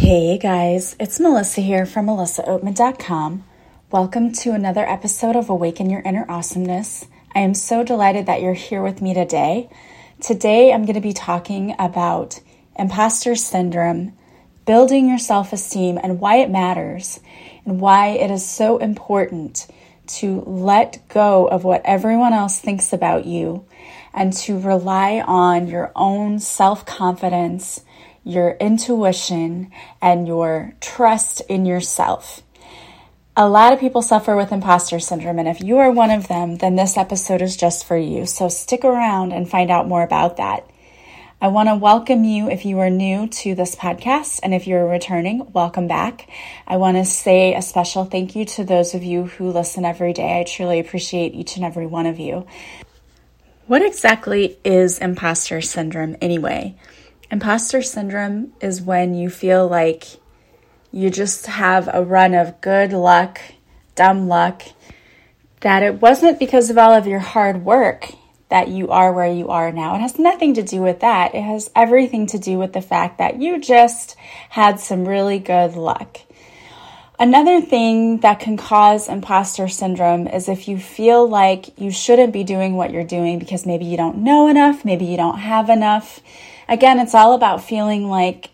Hey guys, it's Melissa here from melissaoatman.com. Welcome to another episode of Awaken Your Inner Awesomeness. I am so delighted that you're here with me today. Today I'm going to be talking about imposter syndrome, building your self esteem, and why it matters, and why it is so important to let go of what everyone else thinks about you and to rely on your own self confidence your intuition, and your trust in yourself. A lot of people suffer with imposter syndrome, and if you are one of them, then this episode is just for you. So stick around and find out more about that. I want to welcome you if you are new to this podcast, and if you're returning, welcome back. I want to say a special thank you to those of you who listen every day. I truly appreciate each and every one of you. What exactly is imposter syndrome anyway? Imposter syndrome is when you feel like you just have a run of good luck, dumb luck, that it wasn't because of all of your hard work that you are where you are now. It has nothing to do with that. It has everything to do with the fact that you just had some really good luck. Another thing that can cause imposter syndrome is if you feel like you shouldn't be doing what you're doing because maybe you don't know enough, maybe you don't have enough. Again, it's all about feeling like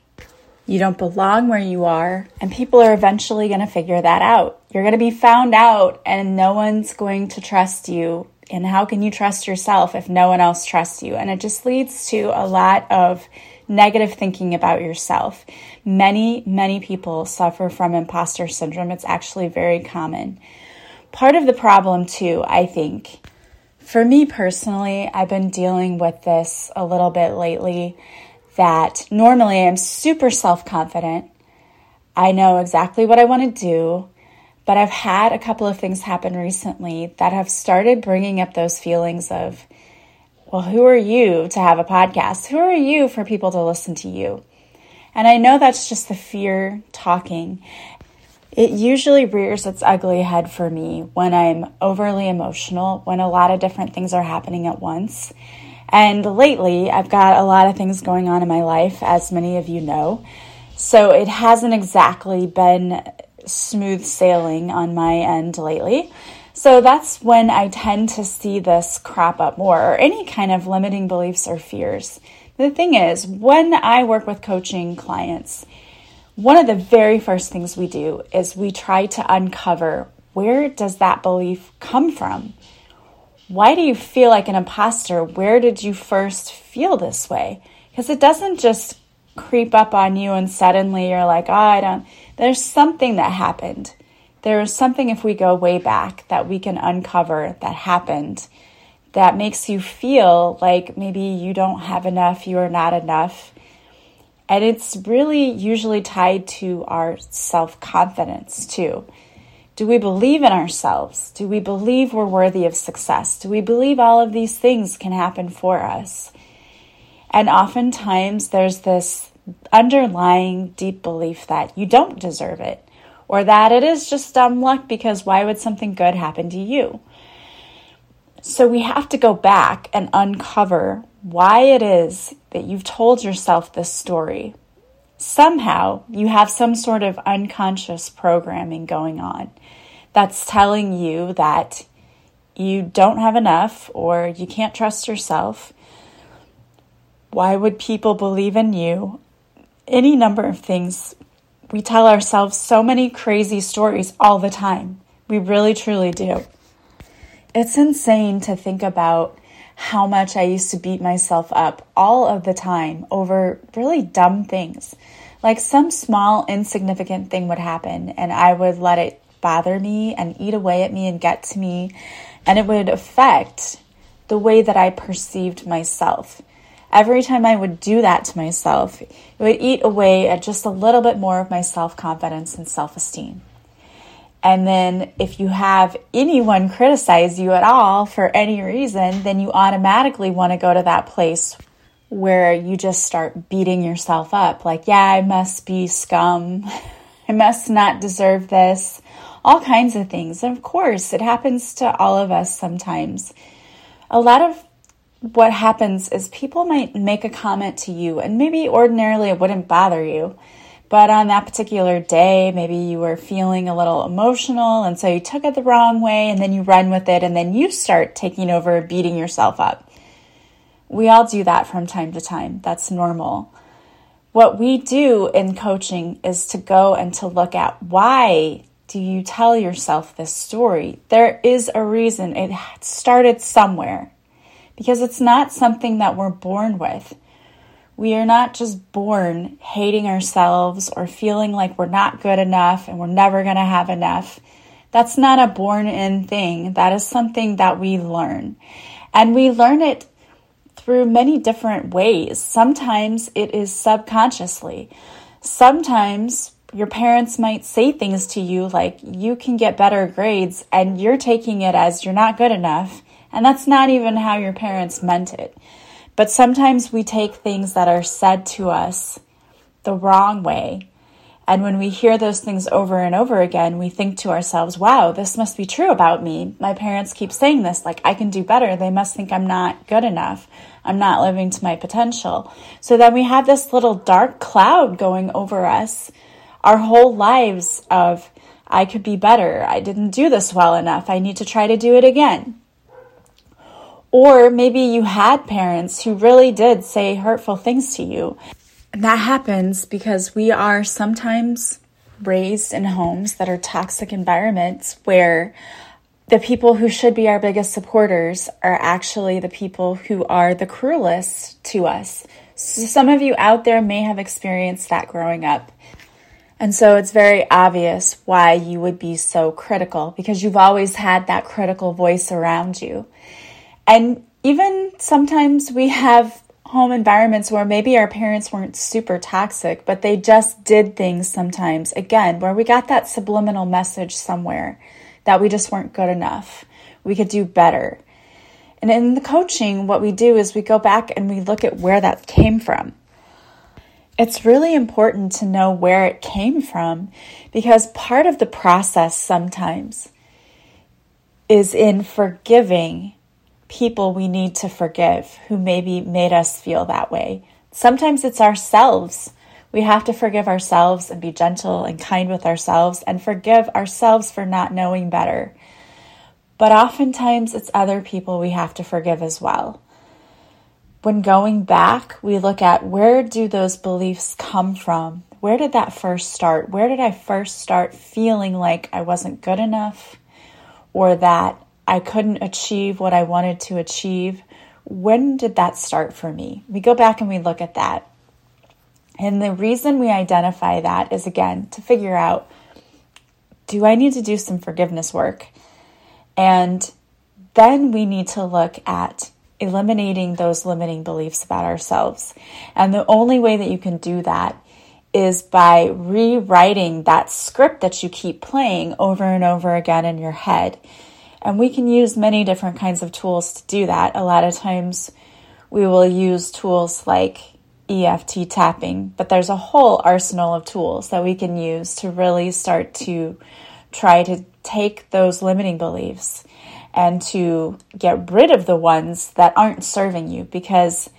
you don't belong where you are, and people are eventually going to figure that out. You're going to be found out, and no one's going to trust you. And how can you trust yourself if no one else trusts you? And it just leads to a lot of negative thinking about yourself. Many, many people suffer from imposter syndrome. It's actually very common. Part of the problem, too, I think, for me personally, I've been dealing with this a little bit lately that normally I'm super self confident. I know exactly what I want to do, but I've had a couple of things happen recently that have started bringing up those feelings of, well, who are you to have a podcast? Who are you for people to listen to you? And I know that's just the fear talking. It usually rears its ugly head for me when I'm overly emotional, when a lot of different things are happening at once. And lately, I've got a lot of things going on in my life, as many of you know. So it hasn't exactly been smooth sailing on my end lately. So that's when I tend to see this crop up more, or any kind of limiting beliefs or fears. The thing is, when I work with coaching clients, one of the very first things we do is we try to uncover where does that belief come from? Why do you feel like an imposter? Where did you first feel this way? Because it doesn't just creep up on you and suddenly you're like, oh, I don't. There's something that happened. There is something, if we go way back, that we can uncover that happened that makes you feel like maybe you don't have enough, you are not enough and it's really usually tied to our self confidence, too. Do we believe in ourselves? Do we believe we're worthy of success? Do we believe all of these things can happen for us? And oftentimes there's this underlying deep belief that you don't deserve it or that it is just dumb luck because why would something good happen to you? So we have to go back and uncover why it is that you've told yourself this story. Somehow you have some sort of unconscious programming going on that's telling you that you don't have enough or you can't trust yourself. Why would people believe in you? Any number of things. We tell ourselves so many crazy stories all the time. We really, truly do. It's insane to think about how much I used to beat myself up all of the time over really dumb things. Like some small, insignificant thing would happen, and I would let it bother me and eat away at me and get to me, and it would affect the way that I perceived myself. Every time I would do that to myself, it would eat away at just a little bit more of my self confidence and self esteem. And then if you have anyone criticize you at all for any reason, then you automatically want to go to that place where you just start beating yourself up. Like, yeah, I must be scum. I must not deserve this. All kinds of things. And of course, it happens to all of us sometimes. A lot of what happens is people might make a comment to you, and maybe ordinarily it wouldn't bother you But on that particular day, maybe you were feeling a little emotional, and so you took it the wrong way, and then you run with it, and then you start taking over, beating yourself up. We all do that from time to time. That's normal. What we do in coaching is to go and to look at why do you tell yourself this story? There is a reason. It started somewhere because it's not something that we're born with. We are not just born hating ourselves or feeling like we're not good enough and we're never going to have enough. That's not a born in thing. That is something that we learn. And we learn it through many different ways. Sometimes it is subconsciously. Sometimes your parents might say things to you like, you can get better grades, and you're taking it as you're not good enough. And that's not even how your parents meant it. But sometimes we take things that are said to us the wrong way. And when we hear those things over and over again, we think to ourselves, wow, this must be true about me. My parents keep saying this, like, I can do better. They must think I'm not good enough. I'm not living to my potential. So then we have this little dark cloud going over us our whole lives of, I could be better. I didn't do this well enough. I need to try to do it again. Or maybe you had parents who really did say hurtful things to you. And that happens because we are sometimes raised in homes that are toxic environments where the people who should be our biggest supporters are actually the people who are the cruelest to us. So some of you out there may have experienced that growing up. And so it's very obvious why you would be so critical because you've always had that critical voice around you. And even sometimes we have home environments where maybe our parents weren't super toxic, but they just did things sometimes, again, where we got that subliminal message somewhere that we just weren't good enough. We could do better. And in the coaching, what we do is we go back and we look at where that came from. It's really important to know where it came from because part of the process sometimes is in forgiving people we need to forgive who maybe made us feel that way. Sometimes it's ourselves. We have to forgive ourselves and be gentle and kind with ourselves and forgive ourselves for not knowing better. But oftentimes it's other people we have to forgive as well. When going back, we look at where do those beliefs come from? Where did that first start? Where did I first start feeling like I wasn't good enough or that I couldn't achieve what I wanted to achieve. When did that start for me? We go back and we look at that. And the reason we identify that is again to figure out do I need to do some forgiveness work? And then we need to look at eliminating those limiting beliefs about ourselves. And the only way that you can do that is by rewriting that script that you keep playing over and over again in your head. And we can use many different kinds of tools to do that. A lot of times we will use tools like EFT tapping, but there's a whole arsenal of tools that we can use to really start to try to take those limiting beliefs and to get rid of the ones that aren't serving you because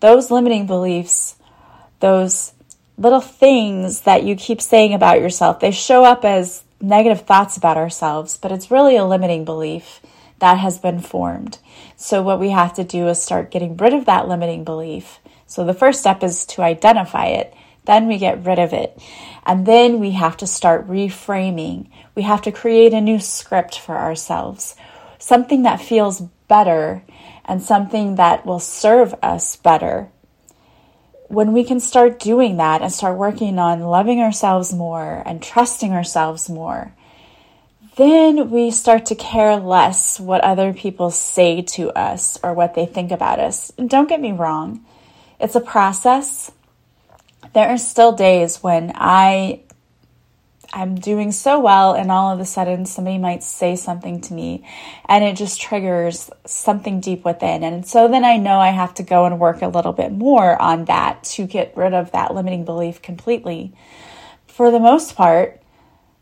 those limiting beliefs, those little things that you keep saying about yourself, they show up as negative thoughts about ourselves, but it's really a limiting belief that has been formed. So, what we have to do is start getting rid of that limiting belief. So, the first step is to identify it. Then we get rid of it. And then we have to start reframing. We have to create a new script for ourselves, something that feels better and something that will serve us better when we can start doing that and start working on loving ourselves more and trusting ourselves more, then we start to care less what other people say to us or what they think about us. Don't get me wrong, it's a process. There are still days when I I'm doing so well, and all of a sudden somebody might say something to me, and it just triggers something deep within. And so then I know I have to go and work a little bit more on that to get rid of that limiting belief completely. For the most part,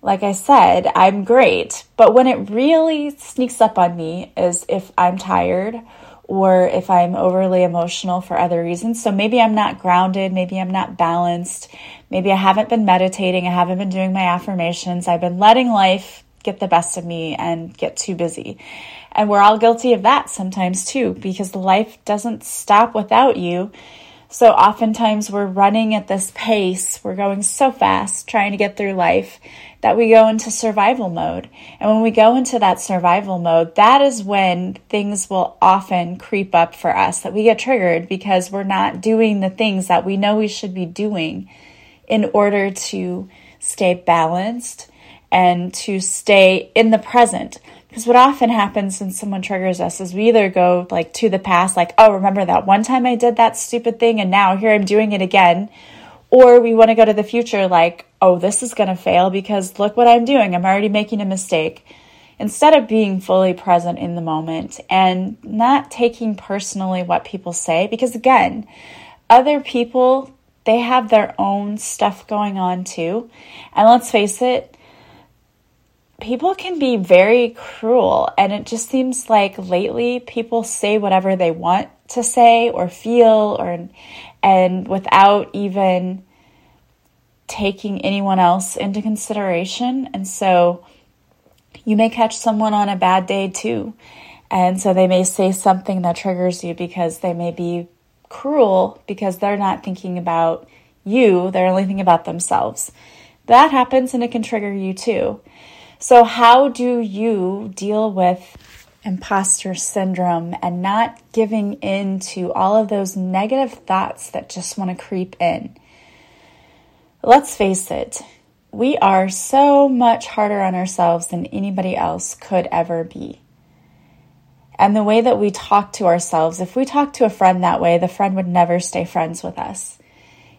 like I said, I'm great. But when it really sneaks up on me is if I'm tired or if I'm overly emotional for other reasons. So maybe I'm not grounded, maybe I'm not balanced, maybe I haven't been meditating, I haven't been doing my affirmations, I've been letting life get the best of me and get too busy. And we're all guilty of that sometimes too, because life doesn't stop without you. So oftentimes we're running at this pace, we're going so fast trying to get through life that we go into survival mode. And when we go into that survival mode, that is when things will often creep up for us, that we get triggered because we're not doing the things that we know we should be doing in order to stay balanced and to stay in the present. Because what often happens when someone triggers us is we either go like to the past, like, oh, remember that one time I did that stupid thing and now here I'm doing it again. Or we want to go to the future, like, oh, this is going to fail because look what I'm doing. I'm already making a mistake. Instead of being fully present in the moment and not taking personally what people say, because again, other people, they have their own stuff going on too. And let's face it, people can be very cruel. And it just seems like lately people say whatever they want to say or feel or and without even taking anyone else into consideration. And so you may catch someone on a bad day too. And so they may say something that triggers you because they may be cruel because they're not thinking about you, they're only thinking about themselves. That happens and it can trigger you too. So, how do you deal with imposter syndrome and not giving in to all of those negative thoughts that just want to creep in? Let's face it, we are so much harder on ourselves than anybody else could ever be. And the way that we talk to ourselves, if we talk to a friend that way, the friend would never stay friends with us.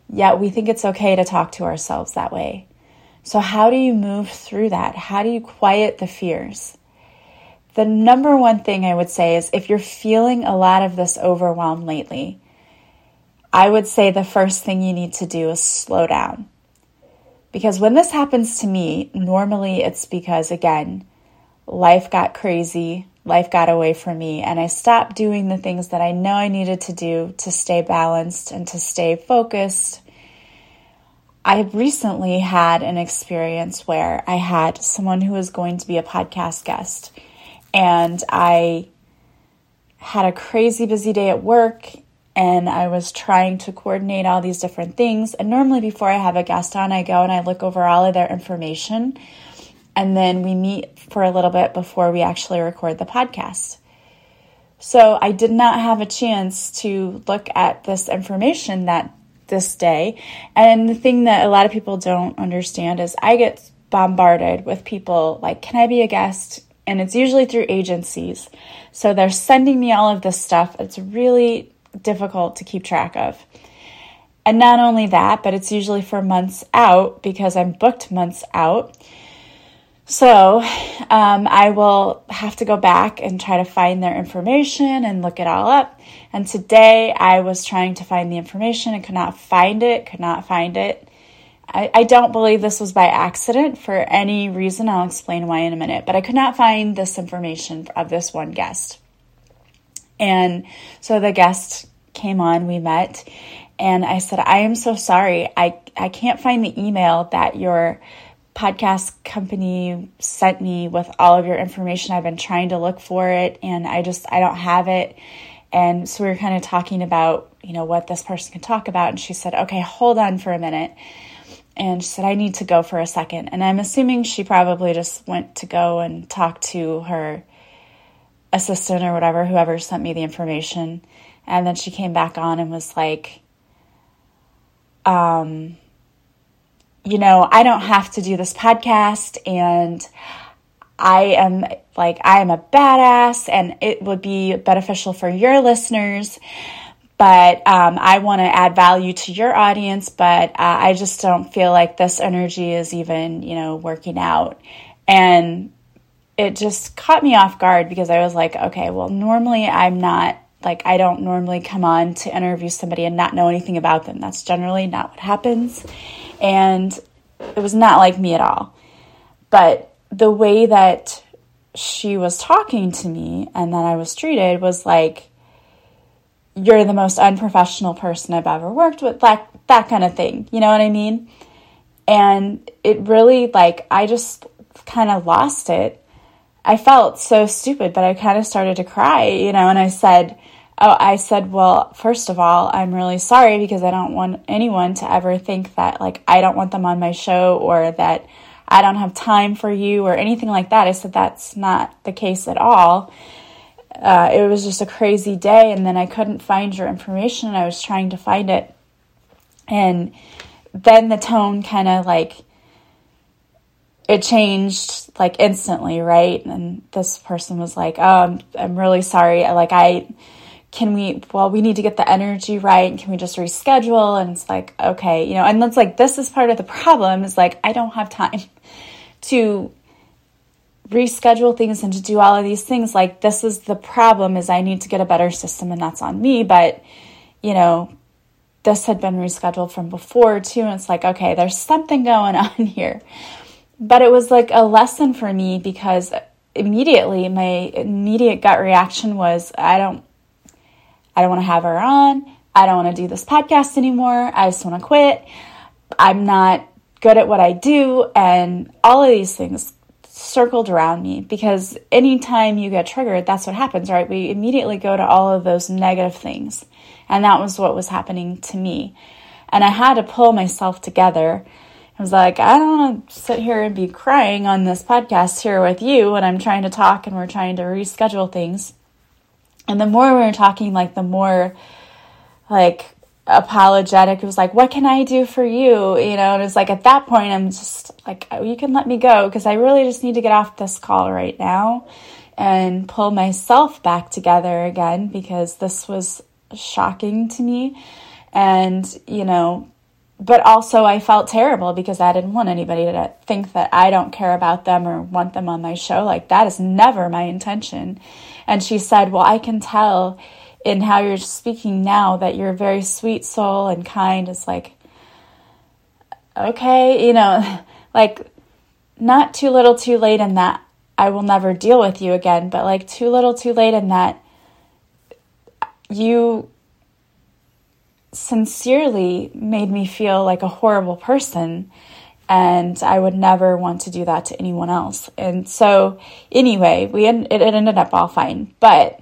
Yet we think it's okay to talk to ourselves that way. So, how do you move through that? How do you quiet the fears? The number one thing I would say is if you're feeling a lot of this overwhelm lately, I would say the first thing you need to do is slow down. Because when this happens to me, normally it's because, again, life got crazy, life got away from me, and I stopped doing the things that I know I needed to do to stay balanced and to stay focused I recently had an experience where I had someone who was going to be a podcast guest, and I had a crazy busy day at work and I was trying to coordinate all these different things. And normally, before I have a guest on, I go and I look over all of their information, and then we meet for a little bit before we actually record the podcast. So, I did not have a chance to look at this information that this day. And the thing that a lot of people don't understand is I get bombarded with people like, Can I be a guest? And it's usually through agencies. So they're sending me all of this stuff. It's really difficult to keep track of. And not only that, but it's usually for months out because I'm booked months out. So um, I will have to go back and try to find their information and look it all up. And today I was trying to find the information and could not find it, could not find it. I, I don't believe this was by accident for any reason. I'll explain why in a minute, but I could not find this information of this one guest. And so the guest came on, we met, and I said, I am so sorry. I, I can't find the email that your podcast company sent me with all of your information. I've been trying to look for it and I just I don't have it. And so we were kind of talking about, you know, what this person can talk about and she said, "Okay, hold on for a minute." And she said, "I need to go for a second. And I'm assuming she probably just went to go and talk to her assistant or whatever, whoever sent me the information. And then she came back on and was like, um, you know, I don't have to do this podcast and I am like, I am a badass and it would be beneficial for your listeners. But um, I want to add value to your audience, but uh, I just don't feel like this energy is even, you know, working out. And it just caught me off guard because I was like, okay, well, normally I'm not like, I don't normally come on to interview somebody and not know anything about them. That's generally not what happens. And it was not like me at all. But the way that she was talking to me and that I was treated was like you're the most unprofessional person I've ever worked with, that, that kind of thing. You know what I mean? And it really, like, I just kind of lost it. I felt so stupid, but I kind of started to cry, you know, and I said, Oh, I said, well, first of all, I'm really sorry because I don't want anyone to ever think that, like, I don't want them on my show or that I don't have time for you or anything like that. I said, that's not the case at all. Uh, it was just a crazy day, and then I couldn't find your information, and I was trying to find it. And then the tone kind of like it changed like instantly, right? And this person was like, "Oh, I'm, I'm really sorry. Like I can we well we need to get the energy right can we just reschedule? And it's like okay you know and that's like this is part of the problem is like i don't have time to reschedule things and to do all of these things. Like this is the problem is i need to get a better system and that's on me. But you know this had been rescheduled from before too. And it's like okay there's something going on here. But it was like a lesson for me because immediately my immediate gut reaction was i don't I don't want to have her on. I don't want to do this podcast anymore. I just want to quit. I'm not good at what I do. And all of these things circled around me because anytime you get triggered, that's what happens, right? We immediately go to all of those negative things. And that was what was happening to me. And I had to pull myself together. I was like, I don't want to sit here and be crying on this podcast here with you when I'm trying to talk and we're trying to reschedule things. And the more we were talking, like the more like apologetic. It was like, what can I do for you? You know, and it's like at that point, I'm just like, oh, you can let me go because I really just need to get off this call right now and pull myself back together again because this was shocking to me. And, you know, but also I felt terrible because I didn't want anybody to think that I don't care about them or want them on my show. Like that is never my intention. And she said, Well, I can tell in how you're speaking now that you're a very sweet soul and kind. It's like, okay, you know, like not too little too late in that I will never deal with you again, but like too little too late in that you sincerely made me feel like a horrible person and I would never want to do that to anyone else. And so, anyway, we it ended up all fine, but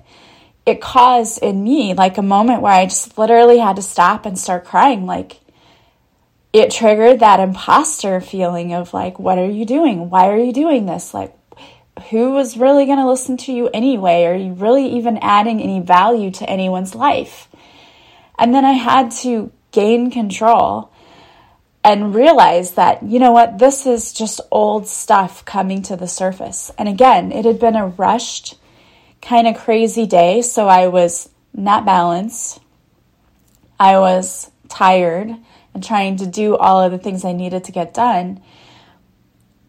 it caused in me like a moment where I just literally had to stop and start crying. Like it triggered that imposter feeling of like, what are you doing? Why are you doing this? Like, who was really going to listen to you anyway? Are you really even adding any value to anyone's life? And then I had to gain control and realize that, you know what, this is just old stuff coming to the surface. And again, it had been a rushed, kind of crazy day. So I was not balanced. I was tired and trying to do all of the things I needed to get done.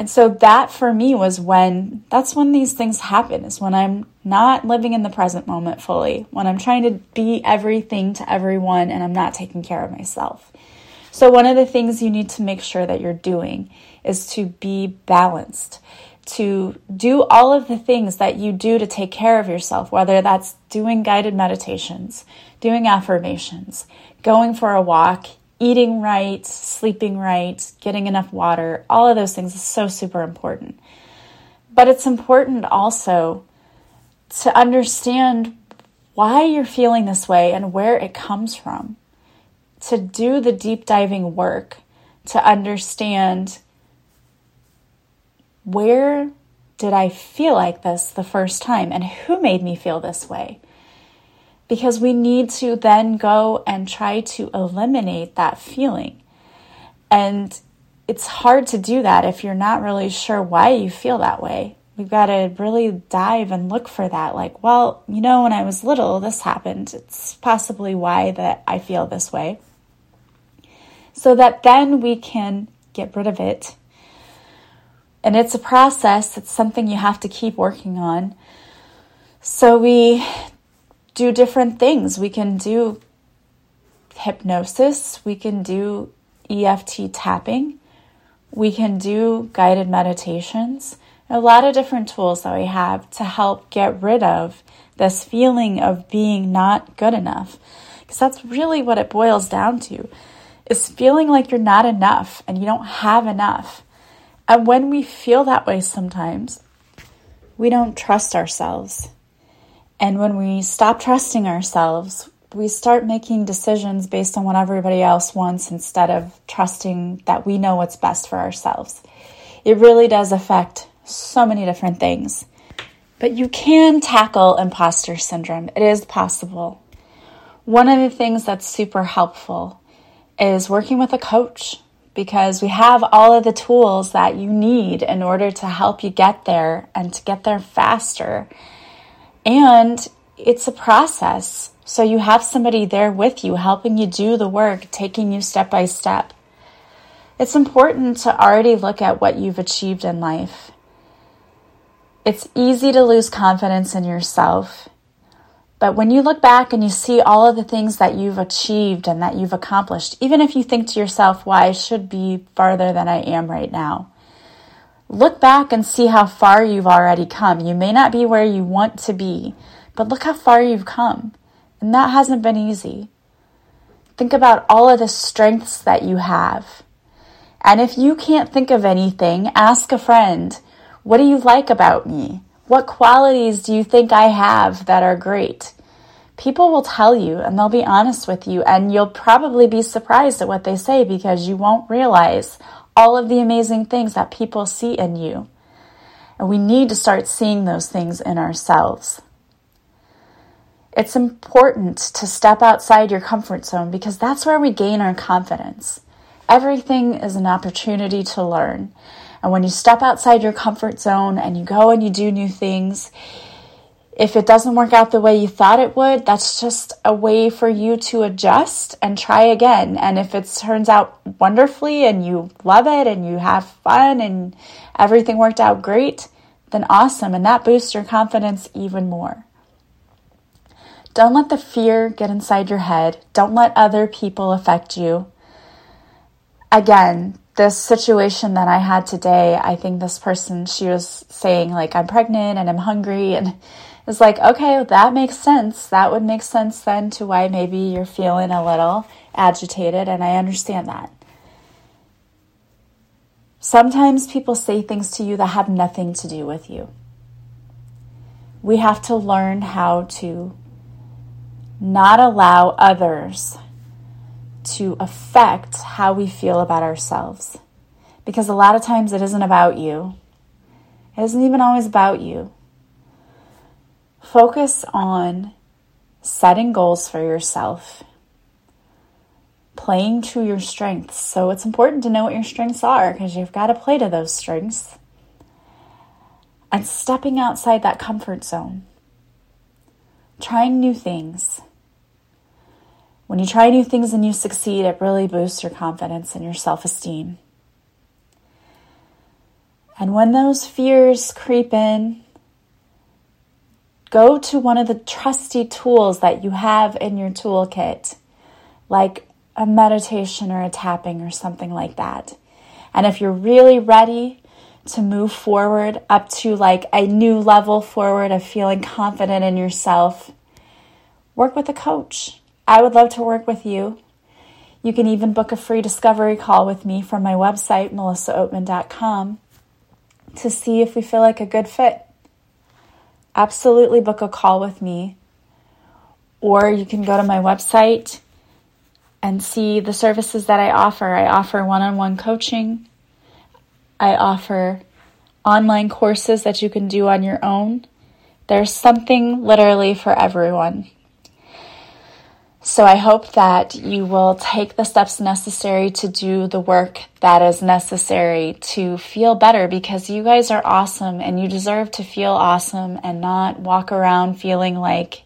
And so that for me was when that's when these things happen is when I'm not living in the present moment fully, when I'm trying to be everything to everyone and I'm not taking care of myself. So, one of the things you need to make sure that you're doing is to be balanced, to do all of the things that you do to take care of yourself, whether that's doing guided meditations, doing affirmations, going for a walk, eating right, sleeping right, getting enough water, all of those things is so super important. But it's important also to understand why you're feeling this way and where it comes from to do the deep diving work to understand where did I feel like this the first time and who made me feel this way? Because we need to then go and try to eliminate that feeling. And it's hard to do that if you're not really sure why you feel that way. We've got to really dive and look for that. Like, well, you know, when I was little, this happened. It's possibly why that I feel this way so that then we can get rid of it. And it's a process, it's something you have to keep working on. So we do different things. We can do hypnosis, we can do EFT tapping, we can do guided meditations, A lot of different tools that we have to help get rid of this feeling of being not good enough. Because that's really what it boils down to is feeling like you're not enough and you don't have enough. And when we feel that way sometimes, we don't trust ourselves. And when we stop trusting ourselves, we start making decisions based on what everybody else wants instead of trusting that we know what's best for ourselves. It really does affect so many different things. But you can tackle imposter syndrome. It is possible. One of the things that's super helpful is working with a coach because we have all of the tools that you need in order to help you get there and to get there faster. And it's a process. So you have somebody there with you, helping you do the work, taking you step by step. It's important to already look at what you've achieved in life. It's easy to lose confidence in yourself. But when you look back and you see all of the things that you've achieved and that you've accomplished, even if you think to yourself, why I should be farther than I am right now, look back and see how far you've already come. You may not be where you want to be, but look how far you've come. And that hasn't been easy. Think about all of the strengths that you have. And if you can't think of anything, ask a friend, what do you like about me? What qualities do you think I have that are great? People will tell you and they'll be honest with you, and you'll probably be surprised at what they say because you won't realize all of the amazing things that people see in you. And we need to start seeing those things in ourselves. It's important to step outside your comfort zone because that's where we gain our confidence. Everything is an opportunity to learn. And when you step outside your comfort zone and you go and you do new things, if it doesn't work out the way you thought it would, that's just a way for you to adjust and try again. And if it turns out wonderfully and you love it and you have fun and everything worked out great, then awesome. And that boosts your confidence even more. Don't let the fear get inside your head. Don't let other people affect you. Again, this situation that I had today, I think this person, she was saying, like, I'm pregnant and I'm hungry. And it's like, okay, that makes sense. That would make sense then to why maybe you're feeling a little agitated. And I understand that. Sometimes people say things to you that have nothing to do with you. We have to learn how to not allow others to affect how we feel about ourselves. Because a lot of times it isn't about you, it isn't even always about you. Focus on setting goals for yourself, playing to your strengths. So it's important to know what your strengths are because you've got to play to those strengths. And stepping outside that comfort zone, trying new things when you try new things and you succeed, it really boosts your confidence and your self esteem. And when those fears creep in, go to one of the trusty tools that you have in your toolkit, like a meditation or a tapping or something like that. And if you're really ready to move forward up to like a new level forward of feeling confident in yourself, work with a coach I would love to work with you. You can even book a free discovery call with me from my website, melissaoatman.com, to see if we feel like a good fit. Absolutely book a call with me. Or you can go to my website and see the services that I offer. I offer one on one coaching, I offer online courses that you can do on your own. There's something literally for everyone. So I hope that you will take the steps necessary to do the work that is necessary to feel better because you guys are awesome and you deserve to feel awesome and not walk around feeling like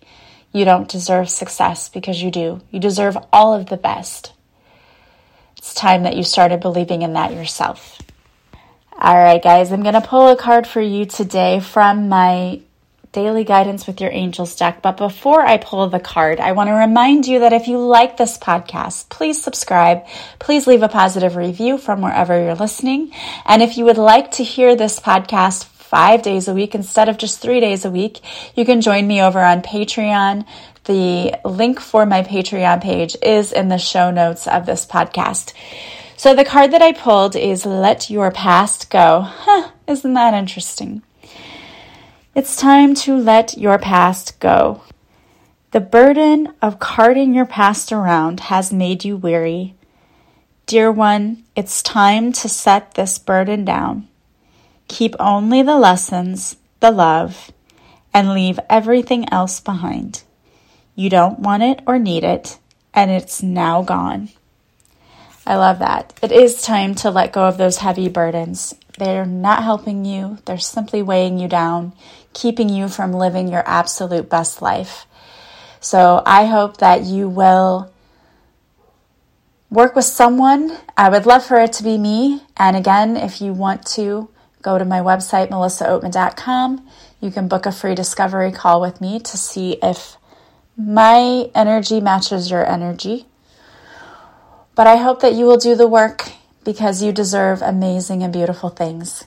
you don't deserve success because you do. You deserve all of the best. It's time that you started believing in that yourself. All right, guys, I'm going to pull a card for you today from my daily guidance with your angels deck. But before I pull the card, I want to remind you that if you like this podcast, please subscribe. Please leave a positive review from wherever you're listening. And if you would like to hear this podcast five days a week instead of just three days a week, you can join me over on Patreon. The link for my Patreon page is in the show notes of this podcast. So the card that I pulled is Let Your Past Go. Huh, isn't that interesting? It's time to let your past go. The burden of carting your past around has made you weary. Dear one, it's time to set this burden down. Keep only the lessons, the love, and leave everything else behind. You don't want it or need it, and it's now gone. I love that. It is time to let go of those heavy burdens. They're not helping you, they're simply weighing you down, keeping you from living your absolute best life. So I hope that you will work with someone. I would love for it to be me. And again, if you want to go to my website, melissaoatman.com, you can book a free discovery call with me to see if my energy matches your energy. But I hope that you will do the work because you deserve amazing and beautiful things.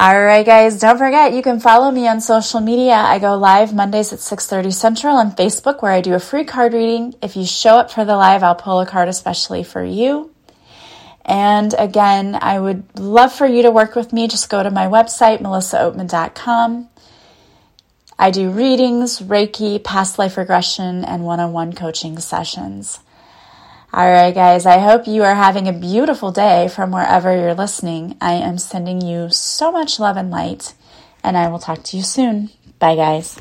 All right, guys, don't forget you can follow me on social media. I go live Mondays at 6:30 Central on Facebook where I do a free card reading. If you show up for the live, I'll pull a card especially for you. And again, I would love for you to work with me. Just go to my website, melissaoatman.com. I do readings, Reiki, past life regression, and one on one coaching sessions. All right, guys, I hope you are having a beautiful day from wherever you're listening. I am sending you so much love and light, and I will talk to you soon. Bye, guys.